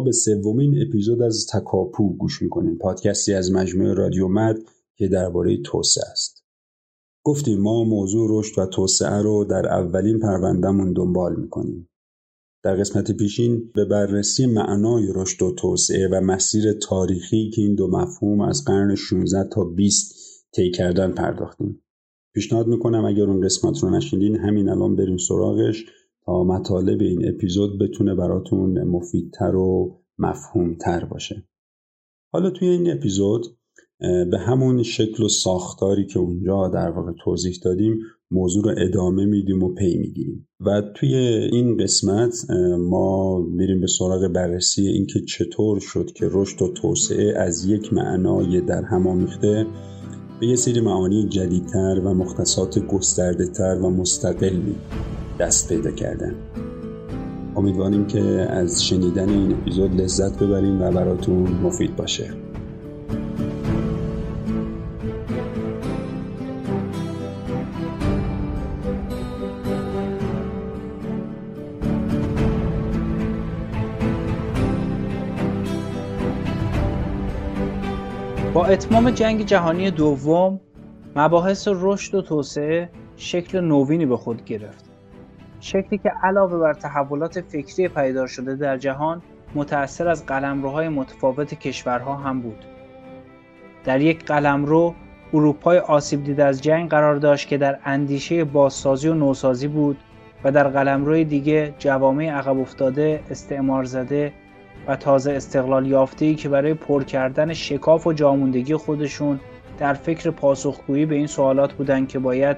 به سومین اپیزود از تکاپو گوش می‌کنین. پادکستی از مجموعه رادیو مد که درباره توسعه است. گفتیم ما موضوع رشد و توسعه رو در اولین پروندهمون دنبال می‌کنیم. در قسمت پیشین به بررسی معنای رشد و توسعه و مسیر تاریخی که این دو مفهوم از قرن 16 تا 20 طی کردن پرداختیم. پیشنهاد می‌کنم اگر اون قسمت رو نشیدین همین الان بریم سراغش. مطالب این اپیزود بتونه براتون مفیدتر و مفهومتر باشه. حالا توی این اپیزود به همون شکل و ساختاری که اونجا در واقع توضیح دادیم موضوع رو ادامه میدیم و پی می‌گیریم. و توی این قسمت ما میریم به سراغ بررسی اینکه چطور شد که رشد و توسعه از یک معنای در هم آمیخته به یه سری معانی جدیدتر و مختصات گسترده تر و مستقلی دست پیدا کردن. امیدواریم که از شنیدن این اپیزود لذت ببریم و براتون مفید باشه. با اتمام جنگ جهانی دوم مباحث رشد و توسعه شکل نوینی به خود گرفت. شکلی که علاوه بر تحولات فکری پیدار شده در جهان متأثر از قلمروهای متفاوت کشورها هم بود. در یک قلمرو اروپای آسیب دیده از جنگ قرار داشت که در اندیشه بازسازی و نوسازی بود و در قلمروی دیگه جوامع عقب افتاده استعمار زده و تازه استقلال یافته که برای پر کردن شکاف و جاموندگی خودشون در فکر پاسخگویی به این سوالات بودند که باید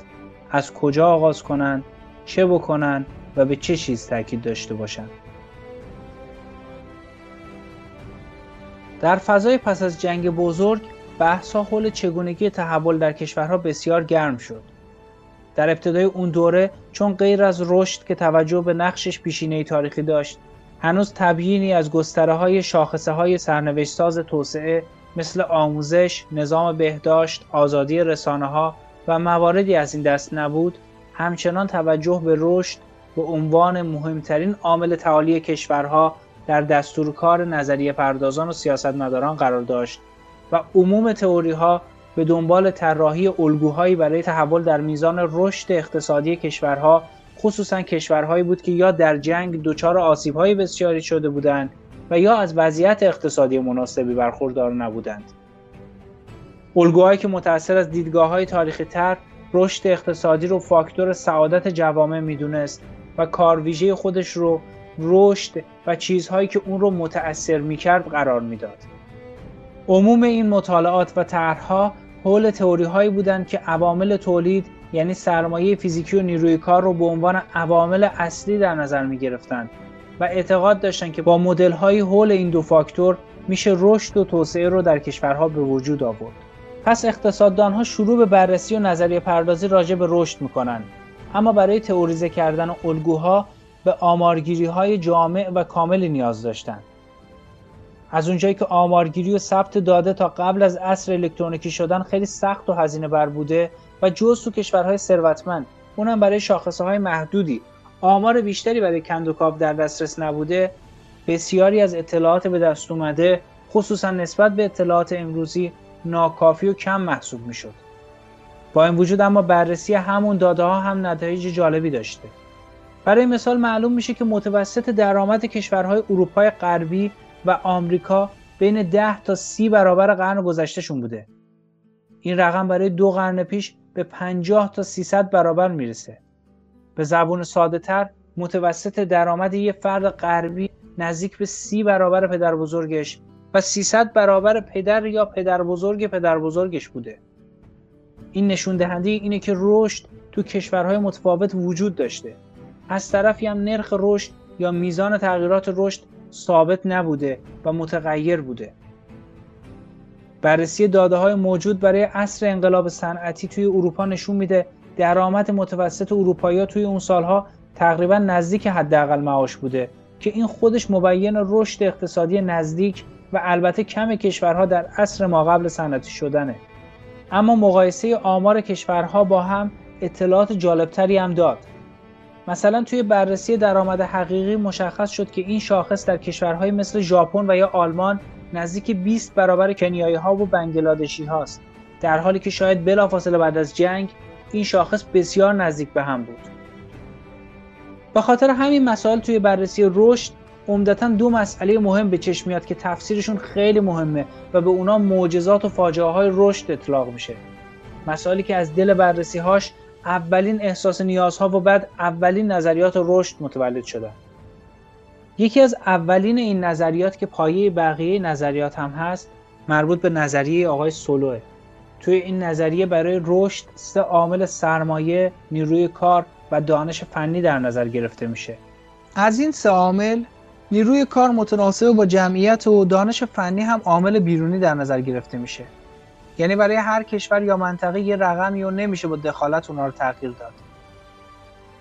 از کجا آغاز کنند چه بکنن و به چه چیز تاکید داشته باشند در فضای پس از جنگ بزرگ بحث حول چگونگی تحول در کشورها بسیار گرم شد. در ابتدای اون دوره چون غیر از رشد که توجه به نقشش پیشینه تاریخی داشت هنوز تبیینی از گستره های شاخصه های سرنوشت ساز توسعه مثل آموزش، نظام بهداشت، آزادی رسانه ها و مواردی از این دست نبود همچنان توجه به رشد به عنوان مهمترین عامل تعالی کشورها در دستور کار نظریه پردازان و سیاستمداران قرار داشت و عموم تئوری ها به دنبال طراحی الگوهایی برای تحول در میزان رشد اقتصادی کشورها خصوصا کشورهایی بود که یا در جنگ دچار آسیبهای بسیاری شده بودند و یا از وضعیت اقتصادی مناسبی برخوردار نبودند. الگوهایی که متأثر از دیدگاه های تاریخی تر رشد اقتصادی رو فاکتور سعادت جوامع می‌دونست و کارویژه خودش رو رشد و چیزهایی که اون رو متأثر می‌کرد قرار می‌داد. عموم این مطالعات و طرحها حول تئوری هایی بودند که عوامل تولید یعنی سرمایه فیزیکی و نیروی کار رو به عنوان عوامل اصلی در نظر می گرفتند و اعتقاد داشتند که با مدل های حول این دو فاکتور میشه رشد و توسعه رو در کشورها به وجود آورد. پس اقتصاددانها شروع به بررسی و نظریه پردازی راجع به رشد می‌کنند اما برای تئوریزه کردن الگوها به آمارگیری های جامع و کاملی نیاز داشتند از اونجایی که آمارگیری و ثبت داده تا قبل از عصر الکترونیکی شدن خیلی سخت و هزینه بر بوده و جز تو کشورهای ثروتمند اونم برای شاخصه های محدودی. آمار بیشتری برای کندوکاو در دسترس نبوده. بسیاری از اطلاعات به دست اومده خصوصا نسبت به اطلاعات امروزی ناکافی و کم محسوب می‌شد. با این وجود اما بررسی همون داده ها هم نتایج جالبی داشته. برای مثال معلوم میشه که متوسط درآمد کشورهای اروپای غربی و آمریکا بین 10 تا 30 برابر قرن گذشتهشون بوده. این رقم برای دو قرن پیش به 50 تا 300 برابر می‌رسه. به زبون ساده تر متوسط درآمد یه فرد غربی نزدیک به 30 برابر پدر بزرگش و 300 برابر پدر یا پدر بزرگ پدر بزرگش بوده. این نشون دهنده اینه که رشد تو کشورهای متفاوت وجود داشته. از طرفی هم نرخ رشد یا میزان تغییرات رشد ثابت نبوده و متغیر بوده. بررسی داده های موجود برای عصر انقلاب صنعتی توی اروپا نشون میده درآمد متوسط اروپایی توی اون سالها تقریبا نزدیک حداقل معاش بوده که این خودش مبین رشد اقتصادی نزدیک و البته کم کشورها در عصر ما قبل صنعتی شدنه. اما مقایسه آمار کشورها با هم اطلاعات جالبتری هم داد. مثلا توی بررسی درآمد حقیقی مشخص شد که این شاخص در کشورهای مثل ژاپن و یا آلمان نزدیک 20 برابر کنیایی ها و بنگلادشی هاست در حالی که شاید بلافاصله بعد از جنگ این شاخص بسیار نزدیک به هم بود. به خاطر همین مسائل توی بررسی رشد عمدتا دو مسئله مهم به چشم میاد که تفسیرشون خیلی مهمه و به اونا معجزات و فاجعه های رشد اطلاق میشه. مسائلی که از دل بررسی هاش اولین احساس نیازها و بعد اولین نظریات رشد متولد شدن یکی از اولین این نظریات که پایه بقیه نظریات هم هست مربوط به نظریه آقای سولوه. توی این نظریه برای رشد سه عامل سرمایه، نیروی کار و دانش فنی در نظر گرفته میشه. از این سه عامل نیروی کار متناسب با جمعیت و دانش فنی هم عامل بیرونی در نظر گرفته میشه. یعنی برای هر کشور یا منطقه یه رقمی و نمیشه با دخالت اونا رو تغییر داد.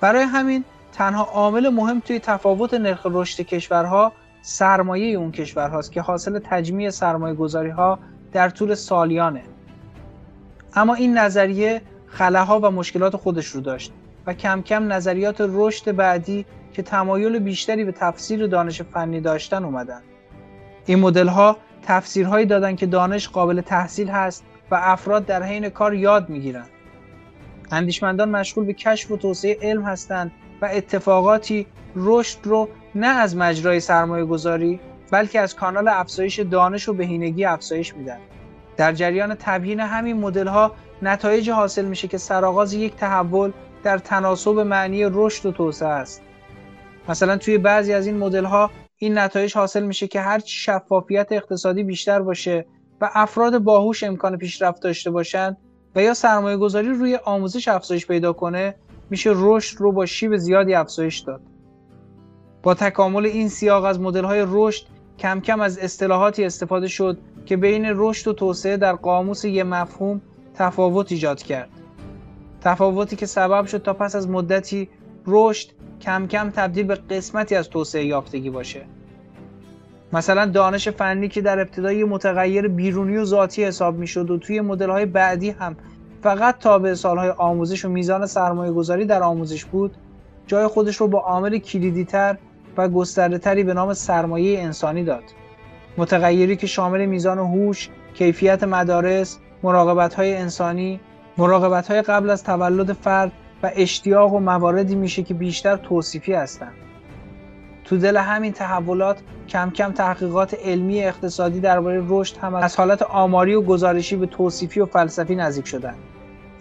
برای همین تنها عامل مهم توی تفاوت نرخ رشد کشورها سرمایه اون کشورهاست که حاصل تجمیع سرمایه گذاری ها در طول سالیانه. اما این نظریه خلاها و مشکلات خودش رو داشت و کم کم نظریات رشد بعدی که تمایل بیشتری به تفسیر دانش فنی داشتن اومدن. این مدل ها تفسیرهایی دادن که دانش قابل تحصیل هست و افراد در حین کار یاد می‌گیرند. اندیشمندان مشغول به کشف و توسعه علم هستند و اتفاقاتی رشد رو نه از مجرای سرمایه گذاری بلکه از کانال افزایش دانش و بهینگی افزایش میدن. در جریان تبیین همین مدل ها نتایج حاصل میشه که سرآغاز یک تحول در تناسب معنی رشد و توسعه است. مثلا توی بعضی از این مدل ها این نتایج حاصل میشه که هر شفافیت اقتصادی بیشتر باشه و افراد باهوش امکان پیشرفت داشته باشند و یا سرمایه گذاری روی آموزش افزایش پیدا کنه میشه رشد رو با شیب زیادی افزایش داد. با تکامل این سیاق از مدل های رشد کم کم از اصطلاحاتی استفاده شد که بین رشد و توسعه در قاموس یه مفهوم تفاوت ایجاد کرد. تفاوتی که سبب شد تا پس از مدتی رشد کم کم تبدیل به قسمتی از توسعه یافتگی باشه. مثلا دانش فنی که در ابتدای متغیر بیرونی و ذاتی حساب می شد و توی مدل های بعدی هم فقط تابع سالهای آموزش و میزان سرمایه گذاری در آموزش بود جای خودش رو با عامل کلیدی تر و گسترده تری به نام سرمایه انسانی داد. متغیری که شامل میزان هوش، کیفیت مدارس، مراقبت های انسانی، مراقبت های قبل از تولد فرد و اشتیاق و مواردی میشه که بیشتر توصیفی هستند. تو دل همین تحولات کم کم تحقیقات علمی اقتصادی درباره رشد هم از حالت آماری و گزارشی به توصیفی و فلسفی نزدیک شدن.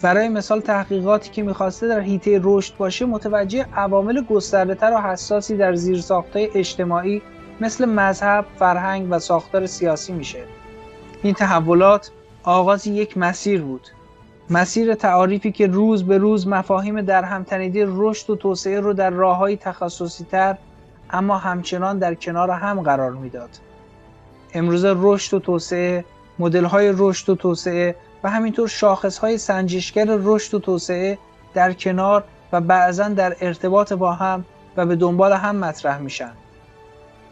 برای مثال تحقیقاتی که می‌خواسته در حیطه رشد باشه متوجه عوامل گستردهتر و حساسی در زیرساختهای اجتماعی مثل مذهب، فرهنگ و ساختار سیاسی میشه. این تحولات آغاز یک مسیر بود. مسیر تعاریفی که روز به روز مفاهیم در همتنیدی رشد و توسعه رو در راههای تخصصی تر اما همچنان در کنار هم قرار می‌داد. امروز رشد و توسعه، های رشد و توسعه و همینطور های سنجشگر رشد و توسعه در کنار و بعضا در ارتباط با هم و به دنبال هم مطرح میشن.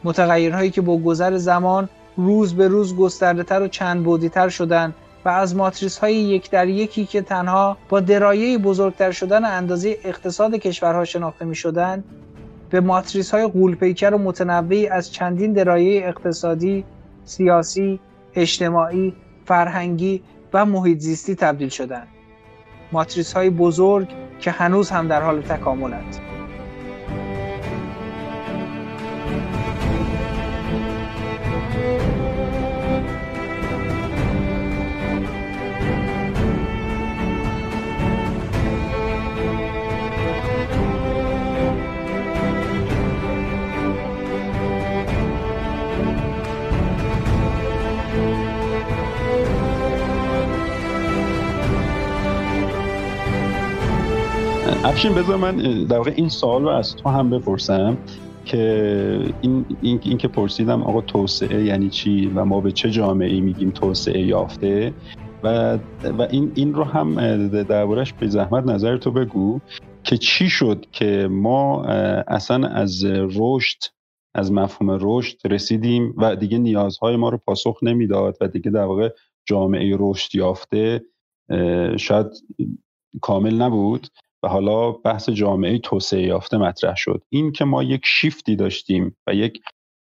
متغیرهایی که با گذر زمان روز به روز گسترده تر و چند بودی تر شدن از ماتریس های یک در یکی که تنها با درایه بزرگتر شدن اندازه اقتصاد کشورها شناخته می شدن به ماتریس های غولپیکر و متنوعی از چندین درایه اقتصادی، سیاسی، اجتماعی، فرهنگی و محیط زیستی تبدیل شدند. ماتریس های بزرگ که هنوز هم در حال تکاملند. افشین بذار من در واقع این سوال رو از تو هم بپرسم که این, این, این که پرسیدم آقا توسعه یعنی چی و ما به چه جامعه ای میگیم توسعه یافته؟ و, و این, این رو هم دربارش به زحمت نظر تو بگو که چی شد که ما اصلا از رشد از مفهوم رشد رسیدیم و دیگه نیازهای ما رو پاسخ نمی‌داد و دیگه در واقع جامعه رشد یافته شاید کامل نبود. و حالا بحث جامعه توسعه یافته مطرح شد. این که ما یک شیفتی داشتیم و یک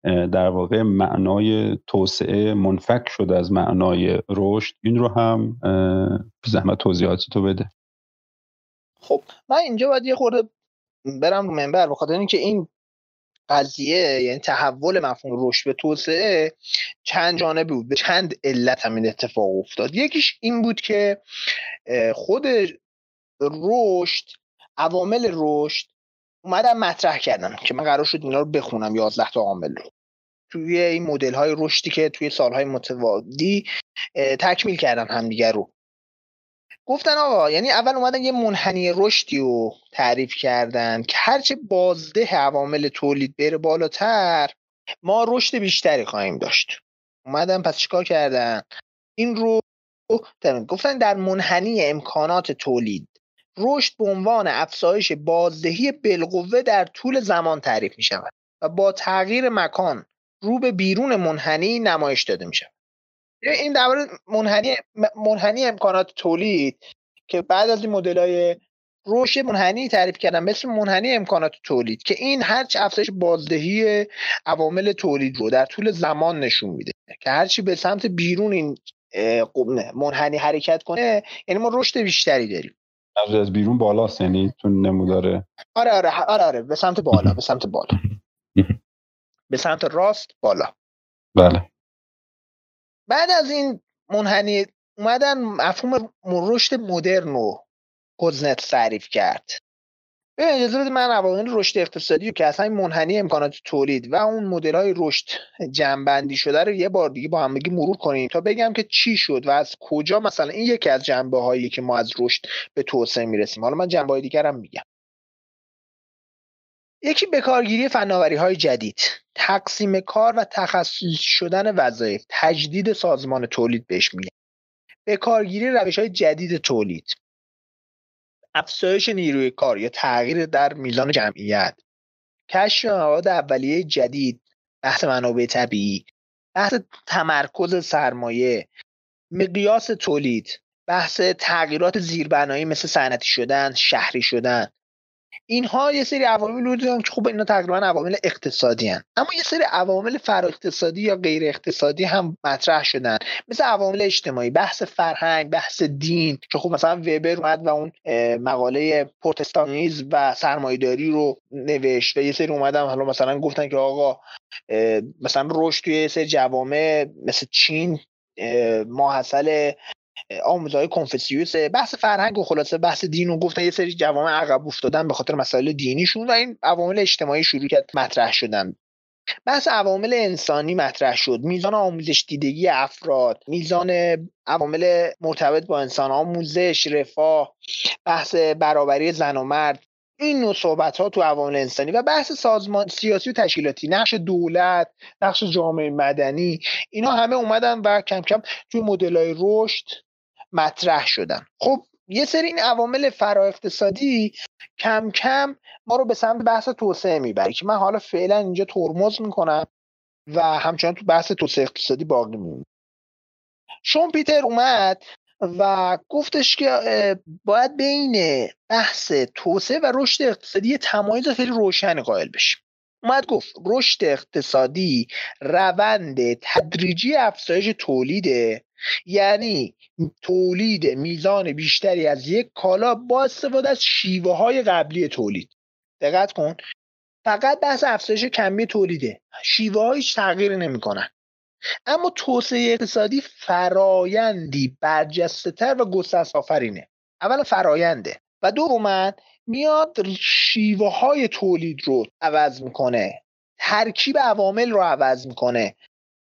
در واقع معنای توسعه منفک شده از معنای رشد این رو هم زحمت توضیحاتی تو بده. خب من اینجا باید یه خورده برم رو منبر بخاطر اینکه این قضیه یعنی تحول مفهوم رشد به توسعه چند جانبه بود. به چند علت همین اتفاق افتاد. یکیش این بود که خود رشد عوامل رشد اومدم مطرح کردم که من قرار شد اینا رو بخونم 11 تا عامل رو. توی این مدل های رشدی که توی سالهای متوادی تکمیل کردن همدیگر رو. گفتن آقا یعنی اول اومدن یه منحنی رشدی رو تعریف کردن که هرچه بازده عوامل تولید بره بالاتر ما رشد بیشتری خواهیم داشت. اومدن پس چیکار کردن؟ این رو گفتن در منحنی امکانات تولید رشد به عنوان افزایش بازدهی بالقوه در طول زمان تعریف می شود و با تغییر مکان رو به بیرون منحنی نمایش داده می شود این درباره منحنی منحنی امکانات تولید که بعد از این مدل های رشد منحنی تعریف کردم مثل منحنی امکانات تولید که این هرچی افزایش بازدهی عوامل تولید رو در طول زمان نشون میده که هرچی به سمت بیرون این منحنی حرکت کنه یعنی ما رشد بیشتری داریم. از بیرون بالا یعنی تو نموداره آره آره آره آره به سمت بالا به سمت بالا. به سمت راست بالا. بله. بعد از این منحنی اومدن مفهوم رشد مدرن رو گزنت تعریف کرد. به اجازه بدید من عوامل رشد اقتصادی که اصلا منحنی امکانات تولید و اون مدل های رشد جنبندی شده رو یه بار دیگه با هم بگی مرور کنیم تا بگم که چی شد و از کجا مثلا این یکی از جنبه هایی که ما از رشد به توسعه می‌رسیم. حالا من جنبه های دیگر هم میگم. یکی بکارگیری فناوری های جدید تقسیم کار و تخصصی شدن وظایف تجدید سازمان تولید بهش میگن. بکارگیری روش های جدید تولید افزایش نیروی کار یا تغییر در میزان جمعیت. کشف مواد اولیه جدید بحث منابع طبیعی بحث تمرکز سرمایه مقیاس تولید بحث تغییرات زیربنایی مثل صنعتی شدن شهری شدن. اینها یه سری عوامل بودن که خب اینا تقریبا عوامل اقتصادی هن. اما یه سری عوامل فرا اقتصادی یا غیر اقتصادی هم مطرح شدن مثل عوامل اجتماعی بحث فرهنگ بحث دین که خب مثلا وبر اومد و اون مقاله پروتستانیز و سرمایه‌داری رو نوشت و یه سری اومدن حالا مثلا گفتن که آقا مثلا رشد توی یه سری جوامع مثل چین ماحصل آموزهای کنفسیوس بحث فرهنگ و خلاصه بحث دین و گفتن یه سری جوامع عقب افتادن به خاطر مسائل دینیشون و این عوامل اجتماعی شروع کرد مطرح شدن. بحث عوامل انسانی مطرح شد. میزان آموزش دیدگی افراد میزان عوامل مرتبط با انسان آموزش رفاه بحث برابری زن و مرد این نوع صحبت ها تو عوامل انسانی و بحث سازمان سیاسی و تشکیلاتی نقش دولت نقش جامعه مدنی اینا همه اومدن و کم کم توی مدل های رشد مطرح شدن. خب یه سری این عوامل فرا اقتصادی کم کم ما رو به سمت بحث توسعه می‌بره که من حالا فعلا اینجا ترمز می‌کنم و همچنان تو بحث توسعه اقتصادی باقی میمونم شون پیتر اومد و گفتش که باید بین بحث توسعه و رشد اقتصادی تمایز خیلی روشن قائل بشیم. اومد گفت رشد اقتصادی روند تدریجی افزایش تولیده یعنی تولید میزان بیشتری از یک کالا با استفاده از شیوه های قبلی تولید. دقت کن. فقط بحث افزایش کمی تولیده. شیوه هایش تغییر نمی‌کنن. اما توسعه اقتصادی فرایندی برجسته تر و گسترس آفرینه اولا فراینده و دوما میاد شیوه های تولید رو عوض می‌کنه. ترکیب عوامل رو عوض می‌کنه.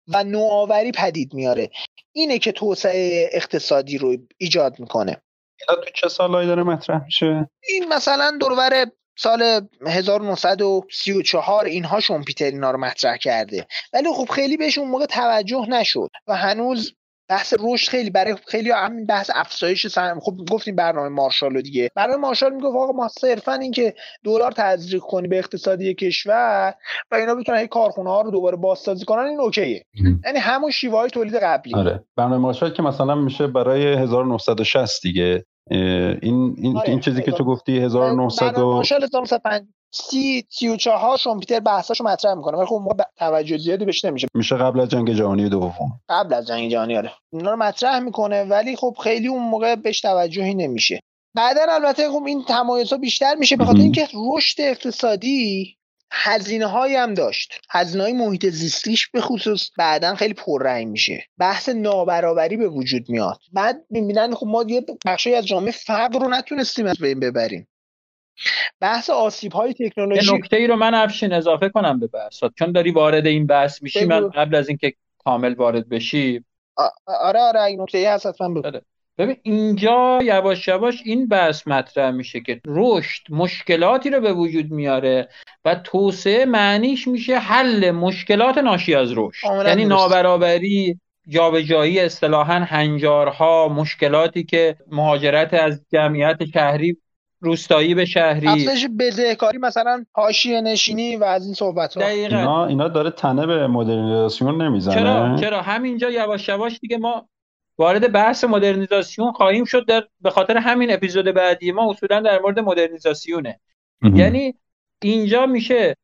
و نوآوری پدید میاره. اینه که توسعه اقتصادی رو ایجاد می‌کنه. تو چه سالهایی داره مطرح میشه؟ این مثلا دورور سال 1934 اینها شومپیتر اینا رو مطرح کرده. ولی خب خیلی بهش اون موقع توجه نشد و هنوز بحث رشد خیلی برای خیلی همین بحث افزایش سرم خب گفتیم برنامه مارشال دیگه. برای مارشال می‌گفت آقا ما صرفا اینکه دلار تزریق کنی به اقتصادی کشور و اینا بتونن کارخونه ها رو دوباره بازسازی کنن این اوکیه. یعنی همون شیوه های تولید قبلی. آره. برنامه مارشال که مثلا میشه برای 1960 دیگه. این این, این چیزی که تو گفتی 1900 و سی سی و چهار شومپیتر بحثاشو مطرح می‌کنه. ولی خب موقع توجه زیادی بهش نمیشه. میشه قبل از جنگ جهانی دوم. قبل از جنگ جهانی آره. اینا رو مطرح می‌کنه ولی خب خیلی اون موقع بهش توجهی نمیشه. بعدا البته خب این تمایز ها بیشتر میشه به خاطر اینکه رشد اقتصادی هزینه هایی هم داشت. هزینه های محیط زیستیش به خصوص بعدا خیلی پررنگ میشه. بحث نابرابری به وجود میاد. بعد می‌بینن خب ما یه بخشی از جامعه فقر رو نتونستیم از بین ببریم. بحث آسیب های تکنولوژی. نکته ای رو من افشین اضافه کنم به بحثات. چون داری وارد این بحث میشی من قبل از اینکه کامل وارد بشی. آره آره این نکته ای هست حتما آره. ببین اینجا یواش یواش این بحث مطرح میشه که رشد مشکلاتی رو به وجود میاره و توسعه معنیش میشه حل مشکلات ناشی از رشد. یعنی نابرابری جابجایی اصطلاحا هنجارها مشکلاتی که مهاجرت از جمعیت شهری روستایی به شهری. افزایش بزهکاری مثلا حاشیه نشینی و از این صحبت ها اینا اینا داره تنه به مدرنیزاسیون نمی‌زنه. چرا چرا؟ همینجا یواش یواش دیگه ما وارد بحث مدرنیزاسیون خواهیم شد در به خاطر همین اپیزود بعدی ما اصولا در مورد مدرنیزاسیونه. یعنی اینجا میشه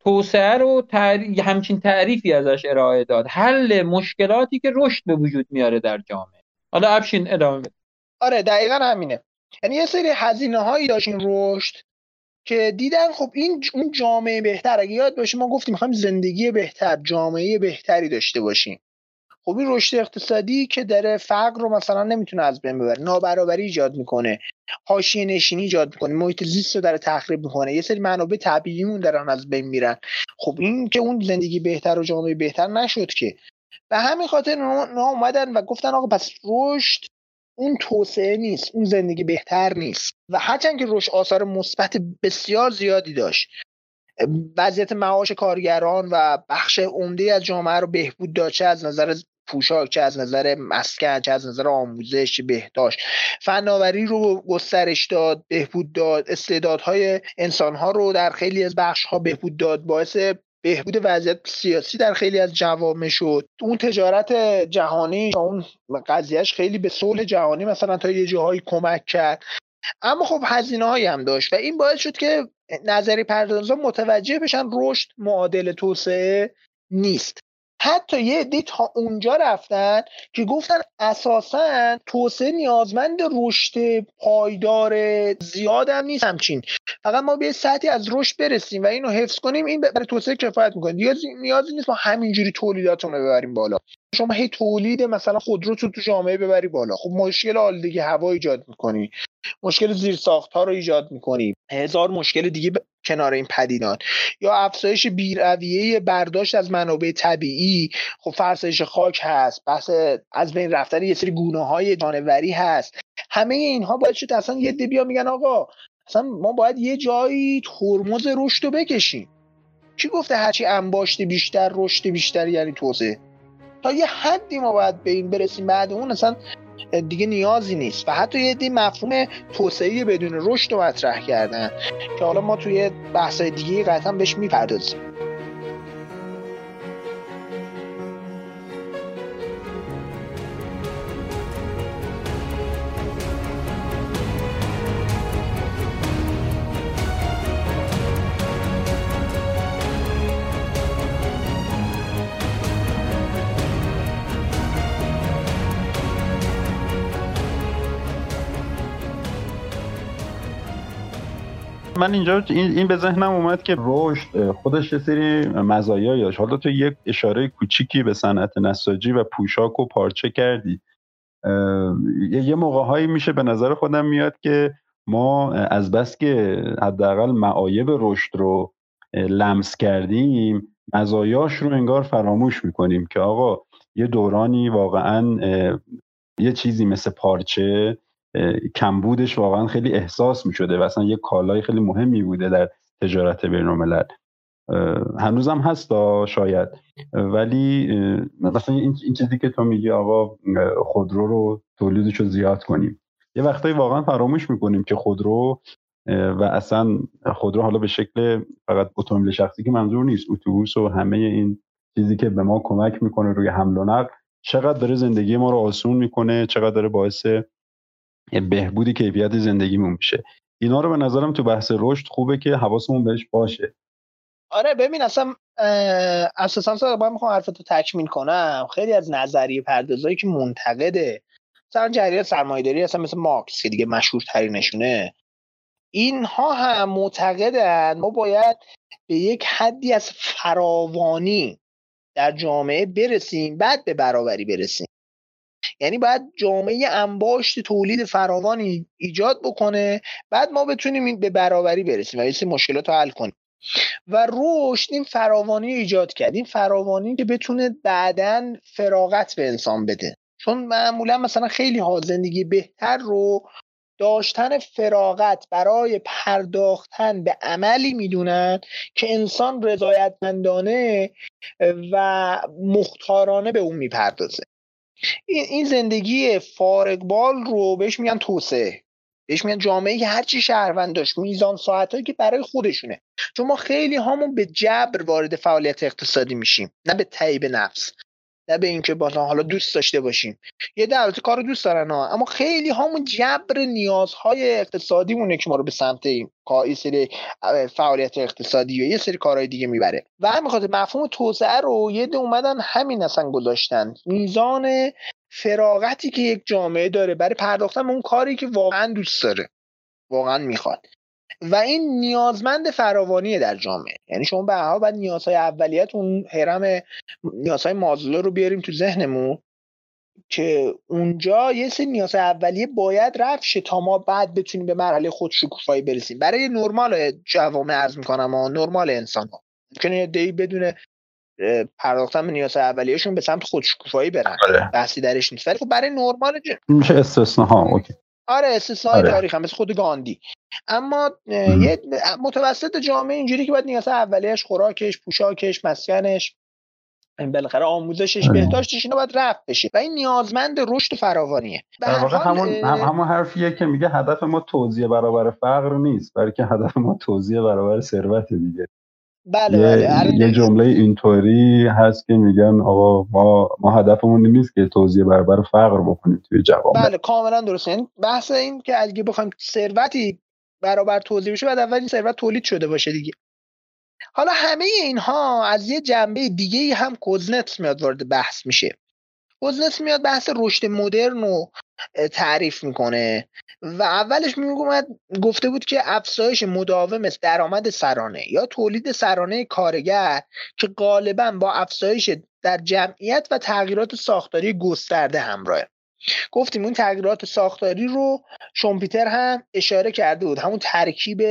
توسعه رو همچین تعریفی ازش ارائه داد. حل مشکلاتی که رشد به وجود میاره در جامعه. حالا افشین ادامه بده. آره دقیقا همینه. یعنی یه سری هزینه هایی داشتین رشد که دیدن خب این اون جامعه بهتر. اگه یاد باشه ما گفتیم می‌خوایم زندگی بهتر جامعه بهتری داشته باشیم. خب این رشد اقتصادی که داره فقر رو مثلا نمی‌تونه از بین ببره. نابرابری ایجاد می‌کنه. حاشیه نشینی ایجاد می‌کنه. محیط زیست رو داره تخریب می‌کنه. یه سری منابع طبیعیمون دارن از بین میرن. خب این که اون زندگی بهتر و جامعه بهتر نشد که. به همین خاطر اونا اومدن و گفتن آقا پس رشد اون توسعه نیست اون زندگی بهتر نیست. و هرچند که رشد آثار مثبت بسیار زیادی داشت. وضعیت معاش کارگران و بخش عمده از جامعه رو بهبود داد چه از نظر پوشاک چه از نظر مسکن چه از نظر آموزش بهداشت. فناوری رو گسترش داد بهبود داد. استعدادهای انسانها رو در خیلی از بخش ها بهبود داد باعث بهبود وضعیت سیاسی در خیلی از جوامع شد. اون تجارت جهانی اون قضیهش خیلی به صلح جهانی مثلا تا یه جاهایی کمک کرد. اما خب هزینه هایی هم داشت و این باعث شد که نظری پردازان متوجه بشن رشد معادل توسعه نیست. حتی یه عده تا اونجا رفتن که گفتن اساسا توسعه نیازمند رشد پایدار زیاد هم نیست همچین. فقط ما به یه سطحی از رشد برسیم و اینو حفظ کنیم این برای توسعه کفایت می‌کنه. نیازی, نیازی نیست ما همینجوری تولیداتون رو ببریم بالا. شما هی تولید مثلا خودرو تو تو جامعه ببری بالا. خب مشکل آلودگی هوا ایجاد می‌کنی. مشکل زیرساخت ها رو ایجاد می‌کنی. هزار مشکل دیگه کنار این پدیدان یا افزایش بیرویه برداشت از منابع طبیعی. خب فرسایش خاک هست بحث از بین رفتن یه سری گونه های جانوری هست. همه اینها باید شد اصلا یه بیا میگن آقا اصلا ما باید یه جایی ترمز رشد رو بکشیم. کی گفته هرچی انباشت بیشتر رشد بیشتر یعنی توسعه؟ تا یه حدی ما باید به این برسیم. بعد اون اصلا دیگه نیازی نیست. و حتی یه دی مفهوم توسعه بدون رشد رو مطرح کردن که حالا ما توی بحث دیگه قطعا بهش می‌پردازیم. من اینجا این به ذهنم اومد که رشد خودش یه سری مزایا داشت. حالا تو یک اشاره کوچیکی به صنعت نساجی و پوشاک و پارچه کردی. یه موقع هایی میشه به نظر خودم میاد که ما از بس که حداقل معایب رشد رو لمس کردیم مزایاش رو انگار فراموش می‌کنیم که آقا یه دورانی واقعا یه چیزی مثل پارچه کمبودش واقعا خیلی احساس می شده و اصلا یه کالای خیلی مهمی بوده در تجارت بین الملل هنوزم هست شاید. ولی مثلا این, چیزی که تو میگی آقا خودرو رو تولیدش رو زیاد کنیم. یه وقتایی واقعا فراموش می‌کنیم که خودرو و اصلا خودرو حالا به شکل فقط اتومبیل شخصی که منظور نیست اتوبوس و همه این چیزی که به ما کمک می‌کنه روی حمل و نقل چقدر داره زندگی ما رو آسون می‌کنه چقدر داره باعث بهبودی کیفیت زندگیمون میشه. اینا رو به نظرم تو بحث رشد خوبه که حواسمون بهش باشه. آره ببین اصلا اساسا من می‌خوام حرفتو تکمیل کنم. خیلی از نظریه پردازایی که منتقده مثلا جریان سرمایه‌داری اصلا مثل مارکس که دیگه مشهور ترینشونه اینها هم معتقدن ما باید به یک حدی از فراوانی در جامعه برسیم بعد به برابری برسیم. یعنی باید جامعه انباشت تولید فراوانی ایجاد بکنه بعد ما بتونیم به برابری برسیم و یه مشکلات رو حل کنیم. و رشد این فراوانی ایجاد کرد. این فراوانی که بتونه بعدا فراغت به انسان بده. چون معمولا مثلا خیلی ها زندگی بهتر رو داشتن فراغت برای پرداختن به عملی می‌دونن که انسان رضایتمندانه و مختارانه به اون می‌پردازه. این زندگی فارگبال رو بهش میگن توسعه. بهش میگن جامعه هرچی شهروند داشت میزان ساعت که برای خودشونه. چون ما خیلی هامون به جبر وارد فعالیت اقتصادی میشیم نه به تعیب نفس. نه به اینکه بالا حالا دوست داشته باشیم. یه در کار دوست دارن ها. اما خیلی همون جبر نیازهای اقتصادی مونه که ما رو به سمت این سری فعالیت اقتصادی و یه سری کارهای دیگه می‌بره. و همین خاطر مفهوم توسعه رو یه ده اومدن همین اصلا گذاشتن. میزان فراغتی که یک جامعه داره برای پرداختن به اون کاری که واقعا دوست داره. واقعا می‌خواد. و این نیازمند فراوانیه در جامعه. یعنی شما به هر بعد نیازهای اولیت اون هرم نیازهای مازلو رو بیاریم تو ذهنمون که اونجا یه سری نیاز اولیه باید رفت شه تا ما بعد بتونیم به مرحله خود شکوفایی برسیم. برای نرمال جوامع از می‌کنم و نرمال انسان ها ممکنه دی بدون پرداختن به نیاز اولیهشون به سمت خودشکوفایی برن. آره. بحثی درش نیست. ولی خب برای نرمال ج... میشه استثناء اوکی. آره استثناء آره. تاریخ هم مثل خود گاندی. اما یه متوسط جامعه اینجوری که باید نیاز اولیهش خوراکش پوشاکش مسکنش بالاخره آموزشش آره. بهداشتش اینا باید رفت بشه. و این نیازمند رشد فراوانیه. در واقع همون همون حرفیه که میگه هدف ما توزیع برابر فقر نیست بلکه هدف ما توزیع برابر ثروت دیگه. بله یه, بله. آره. یه جمله اینطوری هست که میگن آقا ما ما هدفمون نیست که توزیع برابر فقر بکنیم توی جوامع. بله کاملا درسته. این یعنی بحث این که اگه بخوایم ثروتی برابر توزیع بشه بعد اول این ثروت تولید شده باشه دیگه. حالا همه اینها از یه جنبه دیگه هم کوزنت میاد وارد بحث میشه. کوزنت میاد بحث رشد مدرن رو تعریف می‌کنه. و اولش میگومد گفته بود که افزایش مداوم درآمد سرانه یا تولید سرانه کارگر که غالبا با افزایش در جمعیت و تغییرات ساختاری گسترده همراهه. گفتیم اون تغییرات ساختاری رو شومپیتر هم اشاره کرده بود. همون ترکیب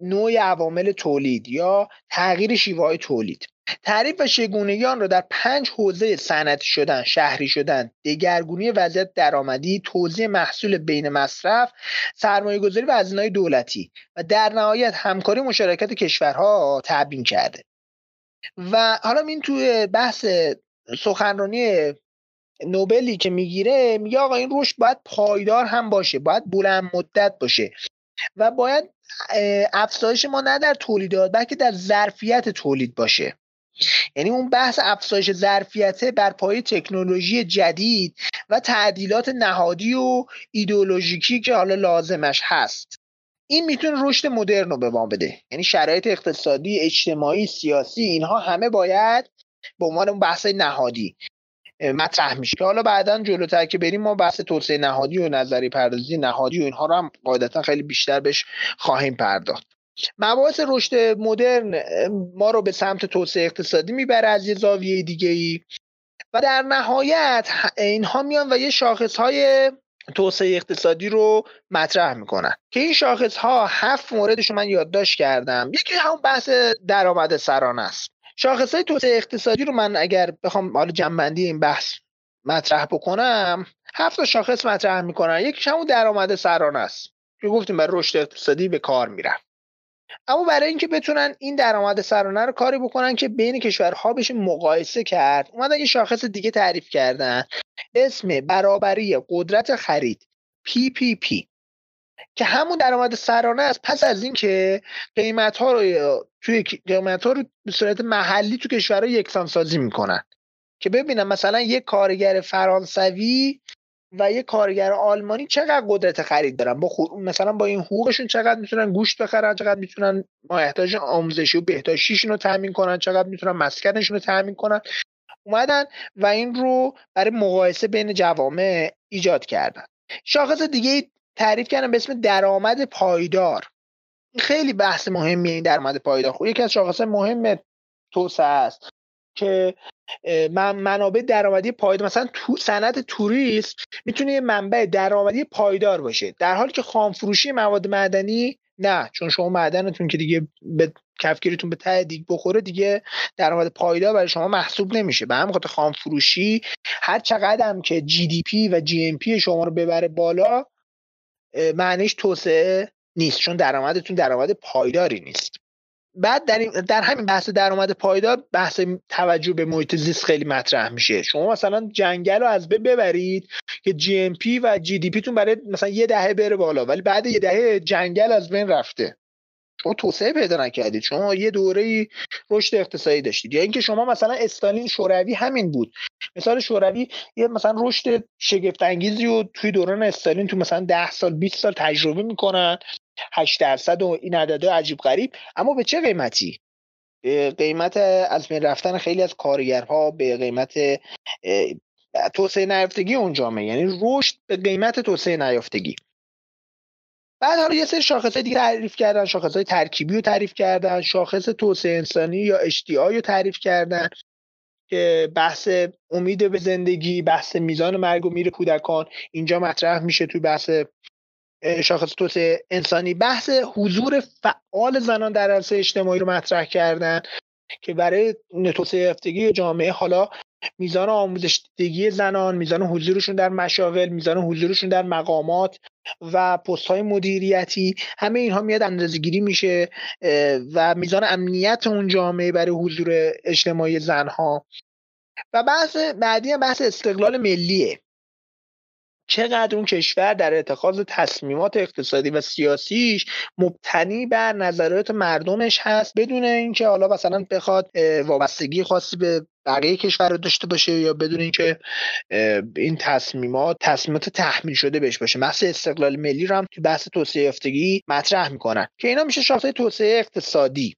نوع عوامل تولید یا تغییر شیوه تولید. تعریف و شگونگی آن را در پنج حوزه صنعتی شدن شهری شدن دگرگونی وضعیت درآمدی توزیع محصول بین مصرف سرمایه گذاری و هزینه‌های دولتی و در نهایت همکاری مشارکت کشورها تبیین کرده. و حالا این توی بحث سخنرانی نوبلی که می‌گیره میگه آقا این رشد باید پایدار هم باشه باید بلند مدت باشه و باید افزایش ما نه در تولیدات بلکه در ظرفیت تولید باشه. یعنی اون بحث افزایش ظرفیته بر پای تکنولوژی جدید و تعدیلات نهادی و ایدئولوژیکی که حالا لازمش هست. این می‌تونه رشد مدرن رو به ما بده. یعنی شرایط اقتصادی اجتماعی سیاسی اینها همه باید به عنوان اون بحث نهادی مطرح میشه. که حالا بعدا جلوتر که بریم ما بحث توسعه نهادی و نظری پردازی نهادی و اینها رو هم قاعدتا خیلی بیشتر بهش خواهیم پرداخت. مباحث رشد مدرن ما رو به سمت توسعه اقتصادی می‌بره از یه زاویه دیگه ای و در نهایت اینها میان و یه شاخص های توسعه اقتصادی رو مطرح می‌کنن. که این شاخص ها هفت موردش من یادداشت کردم. یکی همون بحث درآمد سرانه است. شاخص های توسعه اقتصادی رو من اگر بخوام حالا جنبندی این بحث مطرح بکنم هفت شاخص مطرح می‌کنن. یکیش همون درآمد سرانه است. که گفتیم بر رشد اقتصادی به کار میرن اما برای اینکه بتونن این درآمد سرانه رو کاری بکنن که بین کشورها بشه مقایسه کرد. اومدن یه شاخص دیگه تعریف کردن. اسم برابری قدرت خرید PPP که همون درآمد سرانه است. پس از اینکه قیمت ها رو توی قیمت ها رو به صورت محلی تو کشورها یکسان سازی می‌کنن. که ببینم مثلا یک کارگر فرانسوی و یه کارگر آلمانی چقدر قدرت خرید دارن؟ با خود مثلا با این حقوقشون چقدر می‌تونن گوشت بخرن؟ چقدر می‌تونن ما احتاج آموزشی و بهداشتیشون رو تامین کنن؟ چقدر می‌تونن مسکنشون رو تامین کنن؟ اومدن و این رو برای مقایسه بین جوامع ایجاد کردن. شاخص دیگه تعریف کردن به اسم درآمد پایدار. خیلی بحث مهمیه این درآمد پایدار. خب یکی از شاخص مهم توسعه است. که منابع درآمدی پایدار مثلا تو صنعت توریست می‌تونه یه منبع درآمدی پایدار باشه. در حالی که خام فروشی مواد معدنی نه چون شما معدنتون که دیگه به کفگیریتون به ته دیگ بخوره دیگه درآمد پایدار برای شما محسوب نمیشه. به همین خاطر خام فروشی هر چقدر هم که جی دی پی و جی ام پی شما رو ببره بالا معنیش توسعه نیست چون درآمدتون درآمد پایداری نیست. بعد در, در همین بحث درآمد پایدار بحث توجه به محیط زیست خیلی مطرح میشه. شما مثلا جنگل رو از بین ببرید که جی ام پی و جی دی پی تون برای مثلا یه دهه بره بالا ولی بعد یه دهه جنگل از بین رفته. شما توسعه پیدا نکردید. شما یه دوره رشد اقتصادی داشتید. یا اینکه شما مثلا استالین شوروی همین بود. مثال شوروی یه مثلا رشد شگفت انگیزی و توی دوران استالین تو مثلا 10 سال 20 سال تجربه می‌کنن. 8 درصد و این عدده عجیب غریب. اما به چه قیمتی؟ به قیمت از بین رفتن خیلی از کارگرها به قیمت توسعه نیافتگی اون جامعه. یعنی رشد به قیمت توسعه نیافتگی. بعد حالا یه سری شاخص دیگه تعریف کردن شاخص های ترکیبی رو تعریف کردن شاخص توسعه انسانی یا اشتیایی رو تعریف کردن که بحث امید به زندگی بحث میزان مرگ و میر کودکان اینجا مطرح میشه توی بحث شاخص توسعه انسانی. بحث حضور فعال زنان در عرصه اجتماعی رو مطرح کردن که برای توسعه یافتگی جامعه حالا میزان آموزش دیدگی زنان میزان حضورشون در مشاغل میزان حضورشون در مقامات و پست های مدیریتی همه اینها میاد اندازه گیری میشه و میزان امنیت اون جامعه برای حضور اجتماعی زنها. و بحث بعدی هم بحث استقلال ملیه. چقدر اون کشور در اتخاذ تصمیمات اقتصادی و سیاسیش مبتنی بر نظرات مردمش هست بدون اینکه حالا مثلا بخواد وابستگی خاصی به بقیه کشور رو داشته باشه یا بدون اینکه این تصمیمات تصمیمات تحمیل شده بهش باشه. بحث استقلال ملی رو هم تو بحث توسعه یافتگی مطرح می‌کنن. که اینا میشه شاخص توسعه اقتصادی.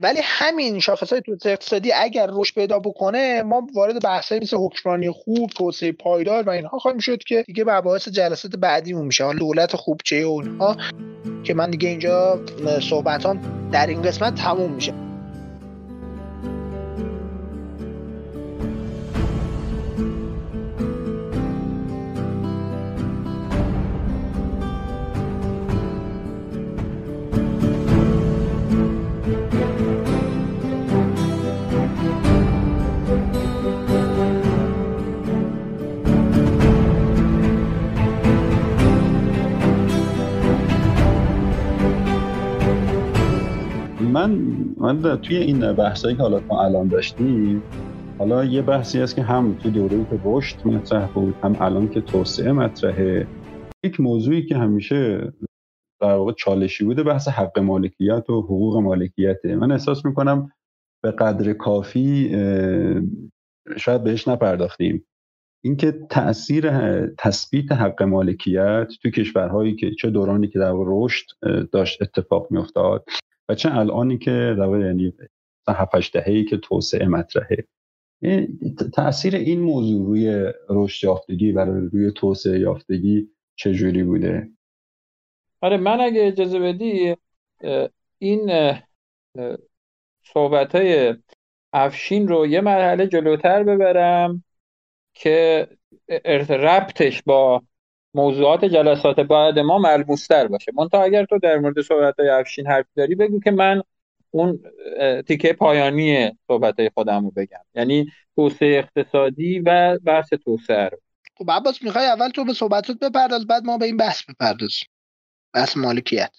ولی همین شاخص های اقتصادی اگر رشد پیدا بکنه ما وارد بحث مثل حکمرانی خوب توسعه پایدار و اینها خواهیم شد که دیگه مباحث جلسات بعدیمون میشه. حالا دولت خوب چه اونها که من دیگه اینجا صحبتام در این قسمت تموم میشه. من من توی این بحثایی که حالا ما الان داشتیم حالا یه بحثی هست که هم توی دوره که رشد مطرح بود هم الان که توسعه مطرحه. یک موضوعی که همیشه در واقع چالشی بوده بحث حق مالکیت و حقوق مالکیته. من احساس می‌کنم به قدر کافی شاید بهش نپرداختیم. اینکه تاثیر تثبیت حق مالکیت تو کشورهایی که چه دورانی که در رشد داشت اتفاق میافتاد. و چه الانی که در یعنی 7 دهه‌ای که توسعه مطرحه. تاثیر این موضوع روی رشد یافتگی و روی توسعه یافتگی چجوری بوده؟ آره من اگه اجازه بدی این صحبت های افشین رو یه مرحله جلوتر ببرم که ربطش با موضوعات جلسات بعد ما ملموستر باشه. منتها اگر تو در مورد صحبت های افشین حرف داری بگو که من اون تیکه پایانی صحبت های خودم رو بگم. یعنی توسعه اقتصادی و بحث توسعه رو. خب عباس می‌خوای اول تو به صحبتت بپرداز بعد ما به این بحث بپردازیم. بحث مالکیت.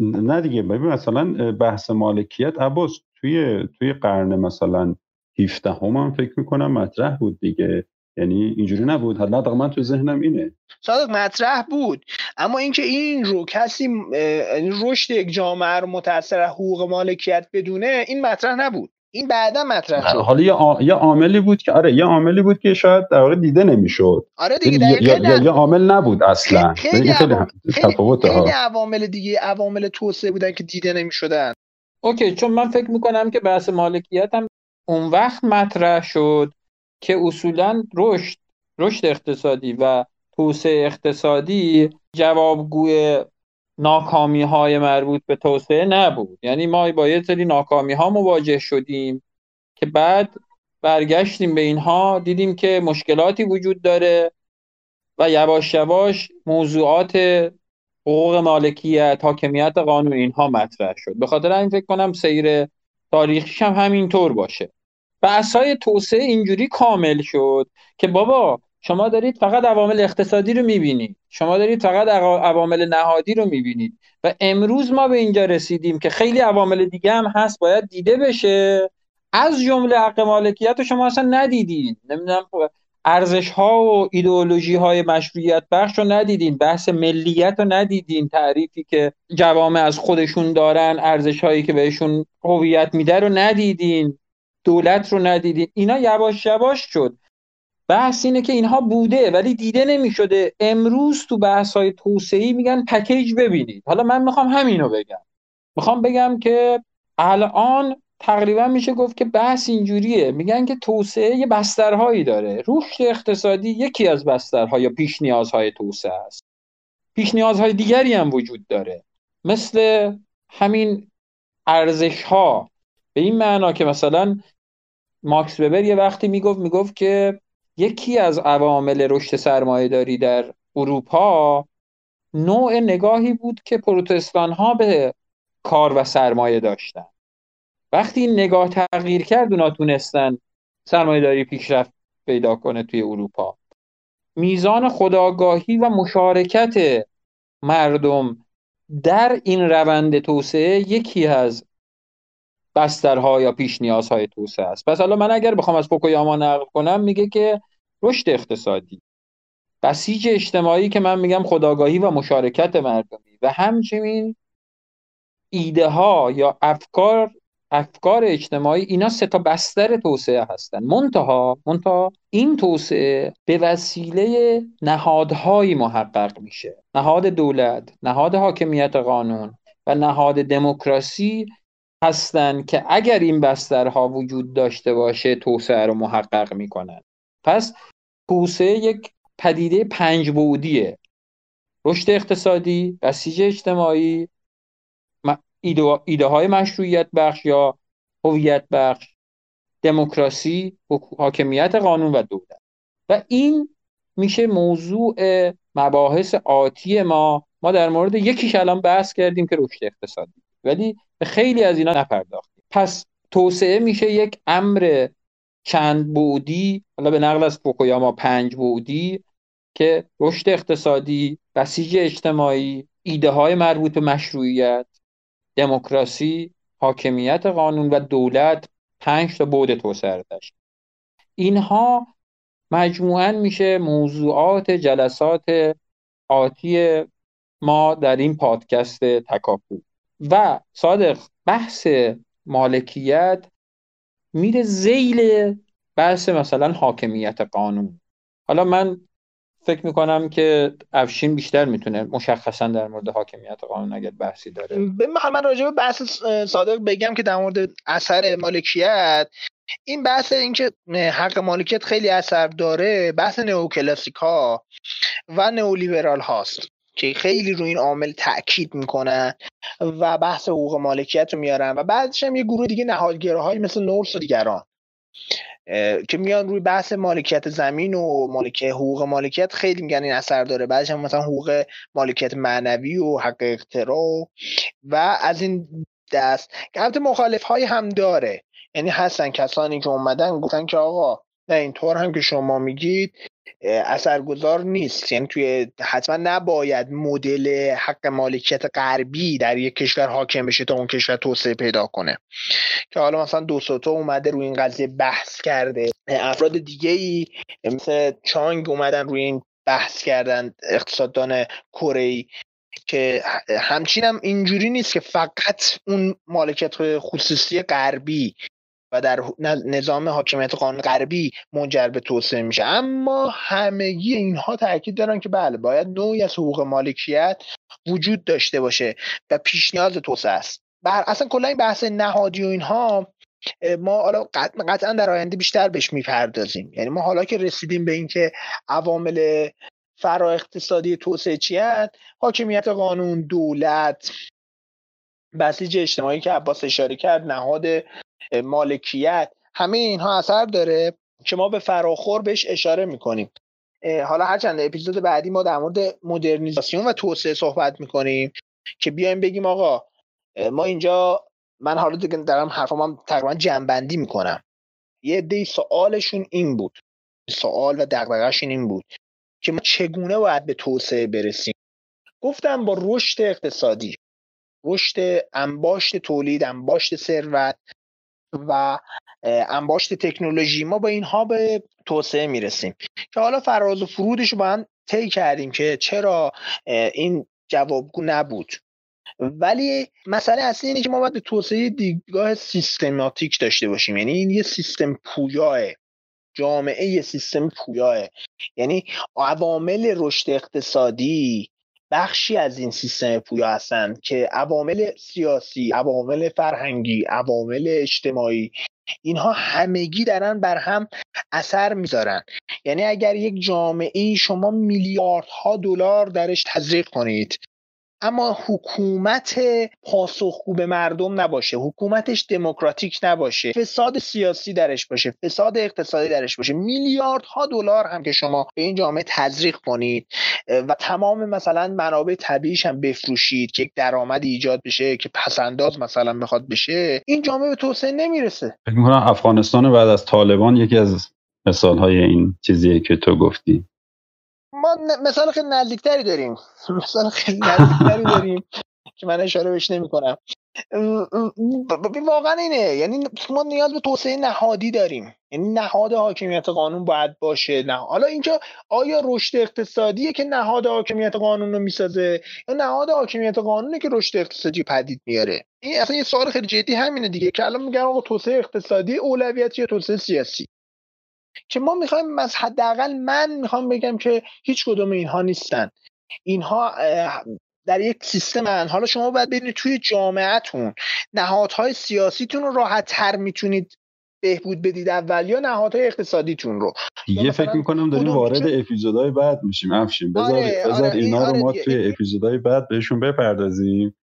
نه دیگه. ببین مثلا بحث مالکیت عباس توی توی قرن مثلا 17 هم, هم فکر می‌کنم مطرح بود دیگه. یعنی اینجوری نبود. حالا من تو ذهنم اینه. صادق مطرح بود. اما اینکه این رو کسی رشد یک جامعه رو متاثر حقوق مالکیت بدونه این مطرح نبود. این بعدا مطرح شد. حالا یه, یه عاملی بود که آره یه عاملی بود که شاید در واقع دیده نمی‌شد. آره دیگه یعنی یا, یا عامل نبود اصلا. خیلی خیلی, خیلی عوامل دیگه عوامل توسعه بودن که دیده نمی‌شدن. اوکی چون من فکر می‌کنم که بحث مالکیت هم اون وقت مطرح شد که اصولا رشد رشد اقتصادی و توسعه اقتصادی جوابگوی ناکامی های مربوط به توسعه نبود. یعنی ما با یه سری ناکامی ها مواجه شدیم که بعد برگشتیم به اینها دیدیم که مشکلاتی وجود داره و یواش یواش موضوعات حقوق مالکیت حاکمیت قانون اینها مطرح شد. به خاطر این فکر کنم سیر تاریخیش هم همینطور باشه. بحثای توسعه اینجوری کامل شد که بابا شما دارید فقط عوامل اقتصادی رو می‌بینید. شما دارید فقط عوامل نهادی رو می‌بینید. و امروز ما به اینجا رسیدیم که خیلی عوامل دیگه هم هست باید دیده بشه. از جمله حق مالکیت رو شما اصلا ندیدید نمی‌دونم ارزش ها و ایدئولوژی های مشروعیت بخش رو ندیدین. بحث ملیت رو ندیدین. تعریفی که جوامع از خودشون دارن ارزش هایی که بهشون هویت میده رو ندیدین. دولت رو ندیدین. اینا یواش یواش شد. بحث اینه که اینها بوده ولی دیده نمی‌شده. امروز تو بحث های توسعی میگن پکیج ببینید. حالا من می‌خوام همینو بگم. می‌خوام بگم که الان تقریبا میشه گفت که بحث اینجوریه. میگن که توسعه یه بسترهایی داره. رشد اقتصادی یکی از بسترها یا پیش نیازهای توسعه است. پیش نیازهای دیگری هم وجود داره. مثل همین ارزش ها به این معنا که مثلا ماکس وبر یه وقتی می‌گفت می‌گفت که یکی از عوامل رشد سرمایه داری در اروپا نوع نگاهی بود که پروتستان ها به کار و سرمایه داشتن. وقتی این نگاه تغییر کرد اونا تونستن سرمایه داری پیشرفت پیدا کنه توی اروپا. میزان خداگاهی و مشارکت مردم در این روند توسعه یکی از بسترها یا پیش نیازهای توسعه است. پس حالا من اگر بخوام از فوکویاما نقل کنم میگه که رشد اقتصادی. بسیج اجتماعی که من میگم خداگاهی و مشارکت مردمی و همچنین ایده ها یا افکار افکار اجتماعی اینا سه تا بستر توسعه هستن. منتها منتها این توسعه به وسیله نهادهایی محقق میشه. نهاد دولت نهاد حاکمیت قانون و نهاد دموکراسی هستند که اگر این بسترها وجود داشته باشه توسعه رو محقق می‌کنن. پس توسعه یک پدیده پنج بعدیه. رشد اقتصادی بسیج اجتماعی ایده, ایده های مشروعیت بخش یا هویت بخش دموکراسی حاکمیت قانون و دولت. و این میشه موضوع مباحث آتی ما. ما در مورد یکیش الان بحث کردیم که رشد اقتصادی. ولی به خیلی از اینا نپرداختیم. پس توسعه میشه یک امر چند بودی حالا به نقل از فوکویاما پنج بودی که رشد اقتصادی بسیج اجتماعی ایده های مربوط به مشروعیت دموکراسی حاکمیت قانون و دولت پنج تا بود توسعه داشت. اینها مجموعا میشه موضوعات جلسات آتی ما در این پادکست تکاپو. و صادق بحث مالکیت میره زیل بحث مثلا حاکمیت قانون. حالا من فکر می‌کنم که افشین بیشتر می‌تونه مشخصا در مورد حاکمیت قانون اگر بحثی داره. من راجع به بحث صادق بگم که در مورد اثر مالکیت این بحث اینکه حق مالکیت خیلی اثر داره بحث نئوکلاسیک ها و نئولیبرال هاست. که خیلی روی این عامل تاکید می‌کنن و بحث حقوق مالکیت رو میارن و بعدش هم یه گروه دیگه نهادگراهایی مثل نورس و دیگران که میان روی بحث مالکیت زمین و مالکیت حقوق مالکیت خیلی میگن این اثر داره. بعدش هم مثلا حقوق مالکیت معنوی و حق اختراع و از این دست. که البته مخالف های هم داره. یعنی هستن کسانی که اومدن گفتن که آقا نه اینطور هم که شما میگید اثرگذار نیست. یعنی توی حتما نباید مدل حق مالکیت غربی در یک کشور حاکم بشه تا اون کشور توسعه پیدا کنه. که حالا مثلا دو سوتو اومده روی این قضیه بحث کرده. افراد دیگه ای مثل چانگ اومدن روی این بحث کردن اقتصاددان کره که همچین هم اینجوری نیست که فقط اون مالکیت خصوصی غربی و در نظام حاکمیت قانون غربی منجر به توسعه میشه. اما همگی اینها تاکید دارن که بله باید نوعی از حقوق مالکیت وجود داشته باشه و پیش نیاز توسعه است. بر اصلا کلا این بحث نهادی و اینها ما حالا قطعا در آینده بیشتر بهش می‌پردازیم. یعنی ما حالا که رسیدیم به اینکه عوامل فرا اقتصادی توسعه چی حاکمیت قانون دولت بسیج اجتماعی که عباس اشاره کرد نهاد مالکیت همه اینها اثر داره که ما به فراخور بهش اشاره می‌کنیم. حالا هرچند اپیزود بعدی ما در مورد مدرنیزاسیون و توسعه صحبت می‌کنیم که بیایم بگیم آقا ما اینجا من حالا دیگه دارم حرفام هم تقریبا جنبندی می‌کنم. یه دی سوالشون این بود. سوال و دقدقهشون این بود که ما چگونه باید به توسعه برسیم؟ گفتم با رشد اقتصادی رشد انباشت تولید انباشت ثروت و انباشت تکنولوژی ما با اینها به توسعه می‌رسیم. که حالا فراز و فرودش رو با هم طی کردیم که چرا این جوابگو نبود. ولی مسئله اصلی اینه که ما باید توسعه دیدگاه سیستماتیک داشته باشیم. یعنی این یه سیستم پویاه جامعه یه سیستم پویاه. یعنی عوامل رشد اقتصادی بخشی از این سیستم پویا هستند که عوامل سیاسی عوامل فرهنگی عوامل اجتماعی اینها همگی دارن بر هم اثر می‌ذارن. یعنی اگر یک جامعه شما میلیاردها دلار درش تزریق کنید اما حکومت پاسخگو به مردم نباشه. حکومتش دموکراتیک نباشه. فساد سیاسی درش باشه. فساد اقتصادی درش باشه. میلیاردها دلار هم که شما به این جامعه تزریق کنید و تمام مثلا منابع طبیعیش هم بفروشید که یک درآمد ایجاد بشه که پسنداز مثلا بخواد بشه این جامعه به توسعه نمی‌رسه. فکر می‌کنم افغانستان بعد از طالبان یکی از مثال های این چیزیه که تو گفتی. ما مثال خیلی نزدیکتری داریم. مثال خیلی نزدیکتری داریم که من اشاره بهش نمی کنم واقعا اینه. یعنی ما نیاز به توسعه نهادی داریم. یعنی نهاد حاکمیت قانون باید باشه. نه. حالا اینجا آیا رشد اقتصادیه که نهاد حاکمیت قانون رو می‌سازه یا نهاد حاکمیت قانونه که رشد اقتصادی پدید میاره؟ این اصلا یه سوال خیلی جدی همینه دیگه که الان میگن آقا توسعه اقتصادی اولویت یا توسعه سیاسی؟ که ما می‌خوایم از حداقل من می‌خوام بگم که هیچ کدوم اینها نیستن. اینها در یک سیستم حالا شما باید ببینید توی جامعهتون نهادهای سیاسیتون رو راحت تر می‌تونید بهبود بدید اول یا نهادهای اقتصادیتون رو. دیگه فکر می‌کنم داریم وارد اپیزودهای بعد میشیم. افشین بذار, آره، بذار آره، اینا رو ما آره توی اپیزودهای بعد بهشون بپردازیم.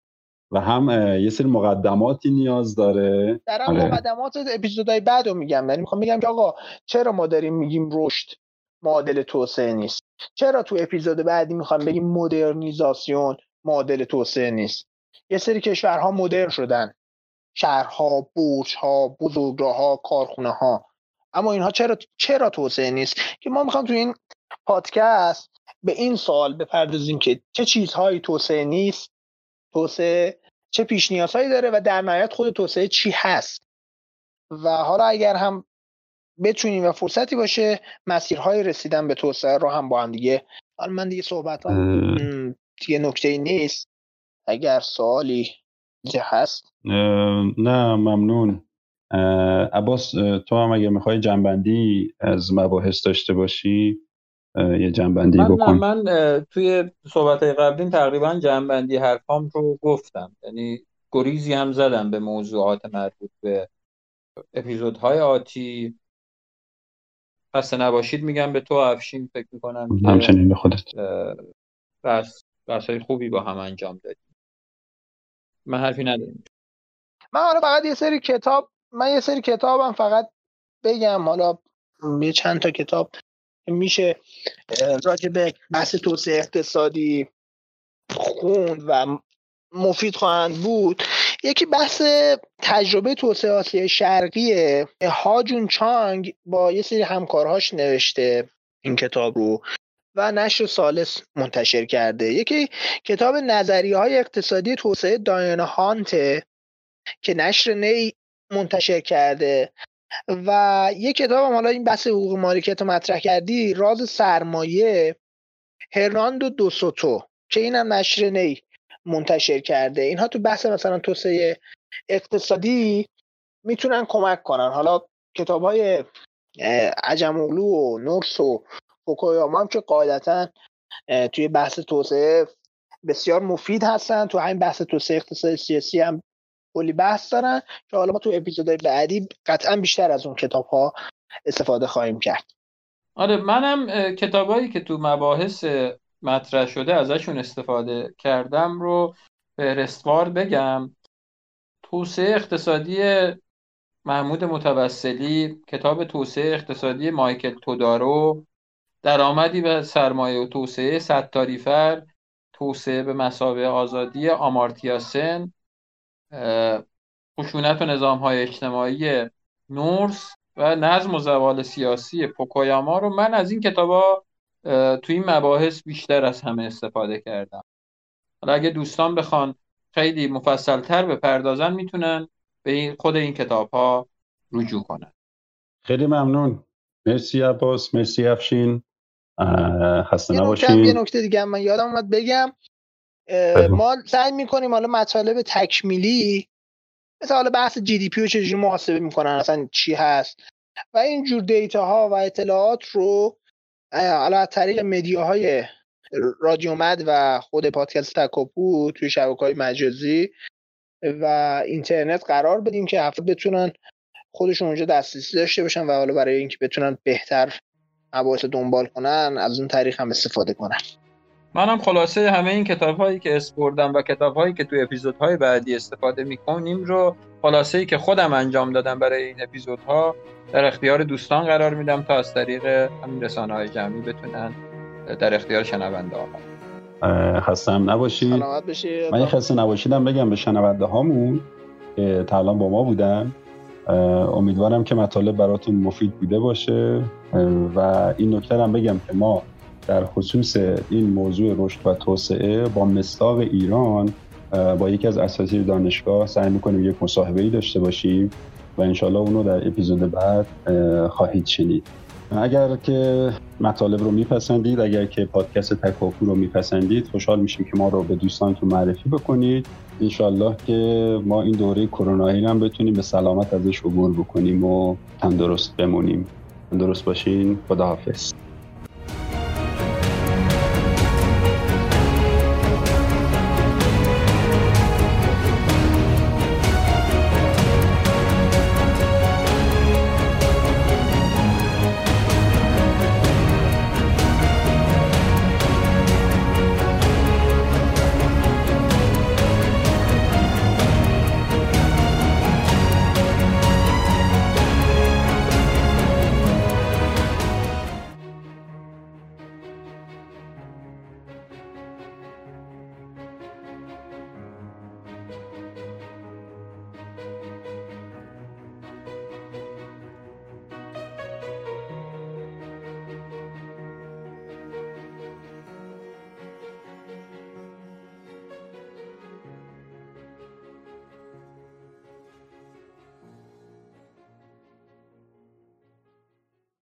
و هم یه سری مقدماتی نیاز داره. در آره. مقدمات اپیزودهای بعد رو میگم یعنی می‌خوام میگم که آقا چرا ما داریم میگیم رشد معادل توسعه نیست؟ چرا تو اپیزود بعدی می‌خوام بگیم مدرنیزاسیون معادل توسعه نیست؟ یه سری کشورها مدرن شدن. شهرها برجها بزرگراهها کارخونه ها اما اینها چرا چرا توسعه نیست؟ که ما می‌خوام تو این پادکست به این سوال بپردازیم که چه چیزهایی توسعه نیست توسعه چه پیش نیازهایی داره و در نهایت خود توسعه چی هست. و حالا اگر هم بتونیم و فرصتی باشه مسیرهای رسیدن به توسعه رو هم با هم دیگه حالا من دیگه صحبت هم دیگه نکته نیست. اگر سوالی هست. نه ممنون. عباس تو هم اگه می‌خوای جنبندی از مباحث داشته باشی؟ یه جنبندی من بکن. من توی صحبت قبلین تقریبا جنبندی حرفام رو گفتم. یعنی گریزی هم زدم به موضوعات مربوط به اپیزودهای آتی. خسته نباشید میگم به تو افشین فکر می‌کنم همچنین به خودت. بس های خوبی با هم انجام دادیم. من حرفی ندارم. من حالا فقط یه سری کتاب من یه سری کتابم فقط بگم. حالا یه چند تا کتاب میشه راجع به بحث توسعه اقتصادی خوند و مفید خواهند بود. یکی بحث تجربه توسعه آسیای شرقیه هاجون چانگ با یه سری همکارهاش نوشته این کتاب رو و نشر سالس منتشر کرده. یکی کتاب نظریه های اقتصادی توسعه دایانا هانته که نشر نی منتشر کرده. و یه کتاب هم حالا این بحث حقوق مالکیت رو مطرح کردی راز سرمایه هرناندو دوسوتو که اینم نشر نی منتشر کرده. اینها تو بحث مثلا توسعه اقتصادی می‌تونن کمک کنن. حالا کتاب های عجمولو و نورس و فوکویاما هم که قاعدتا توی بحث توسعه بسیار مفید هستن. تو همین بحث توسعه اقتصاد سیاسی هم کلی بحث دارن که حالا ما تو اپیزودهای بعدی قطعا بیشتر از اون کتاب ها استفاده خواهیم کرد. آره منم کتابایی که تو مباحث مطرح شده ازشون استفاده کردم رو فهرستوار بگم. توسعه اقتصادی محمود متوسلی کتاب توسعه اقتصادی مایکل تودارو درآمدی به سرمایه و توسعه ستاریفر توسعه به مسابقه آزادی آمارتیاسن خشونت و نظام های اجتماعی نورس و نظم و زوال سیاسی پوکویاما رو من از این کتابا توی این مباحث بیشتر از همه استفاده کردم. حالا اگه دوستان بخوان خیلی مفصل تر بپردازن می‌تونن به خود این کتاب ها رجوع کنن. خیلی ممنون. مرسی عباس مرسی افشین. خسته نباشین. یه نکته دیگه من یادم اومد بگم. ما سعی می‌کنیم حالا مطالب تکمیلی مثل حالا بحث جی دی پی رو چجوری محاسبه می‌کنن اصلا چی هست؟ و اینجور دیتا ها و اطلاعات رو حالا از طریق مدیاهای رادیو مد و خود پادکست تکاپو توی شبکه های مجازی و اینترنت قرار بدیم که افراد بتونن خودشون اونجا دسترسی داشته باشن و حالا برای اینکه بتونن بهتر مباحث دنبال کنن از اون طریق هم استفاده کنن. منم خلاصه همه این کتاب هایی که اسپردم و کتاب هایی که توی اپیزودهای بعدی استفاده می‌کنیم رو خلاصه ای که خودم انجام دادم برای این اپیزودها در اختیار دوستان قرار میدم تا از طریق همین رسانه های جمعی بتونن در اختیار شنونده ها خستم نباشید. من خسته نباشیدم بگم به شنونده هامون که تا الان با ما بودن. امیدوارم که مطالب براتون مفید بوده باشه. و این نکته هم بگم که ما در خصوص این موضوع رشد و توسعه با مصداق ایران با یکی از اساتید دانشگاه سعی می‌کنیم یک مصاحبه ای داشته باشیم و انشالله اونو در اپیزود بعد خواهید شنید. اگر که مطالب رو میپسندید اگر که پادکست تکاپو رو میپسندید خوشحال میشیم که ما رو به دوستانتون معرفی بکنید. انشالله که ما این دوره کرونایی هم بتونیم به سلامت ازش عبور بکنیم و تندرست بمونیم. تندرست باشین. خداحافظ.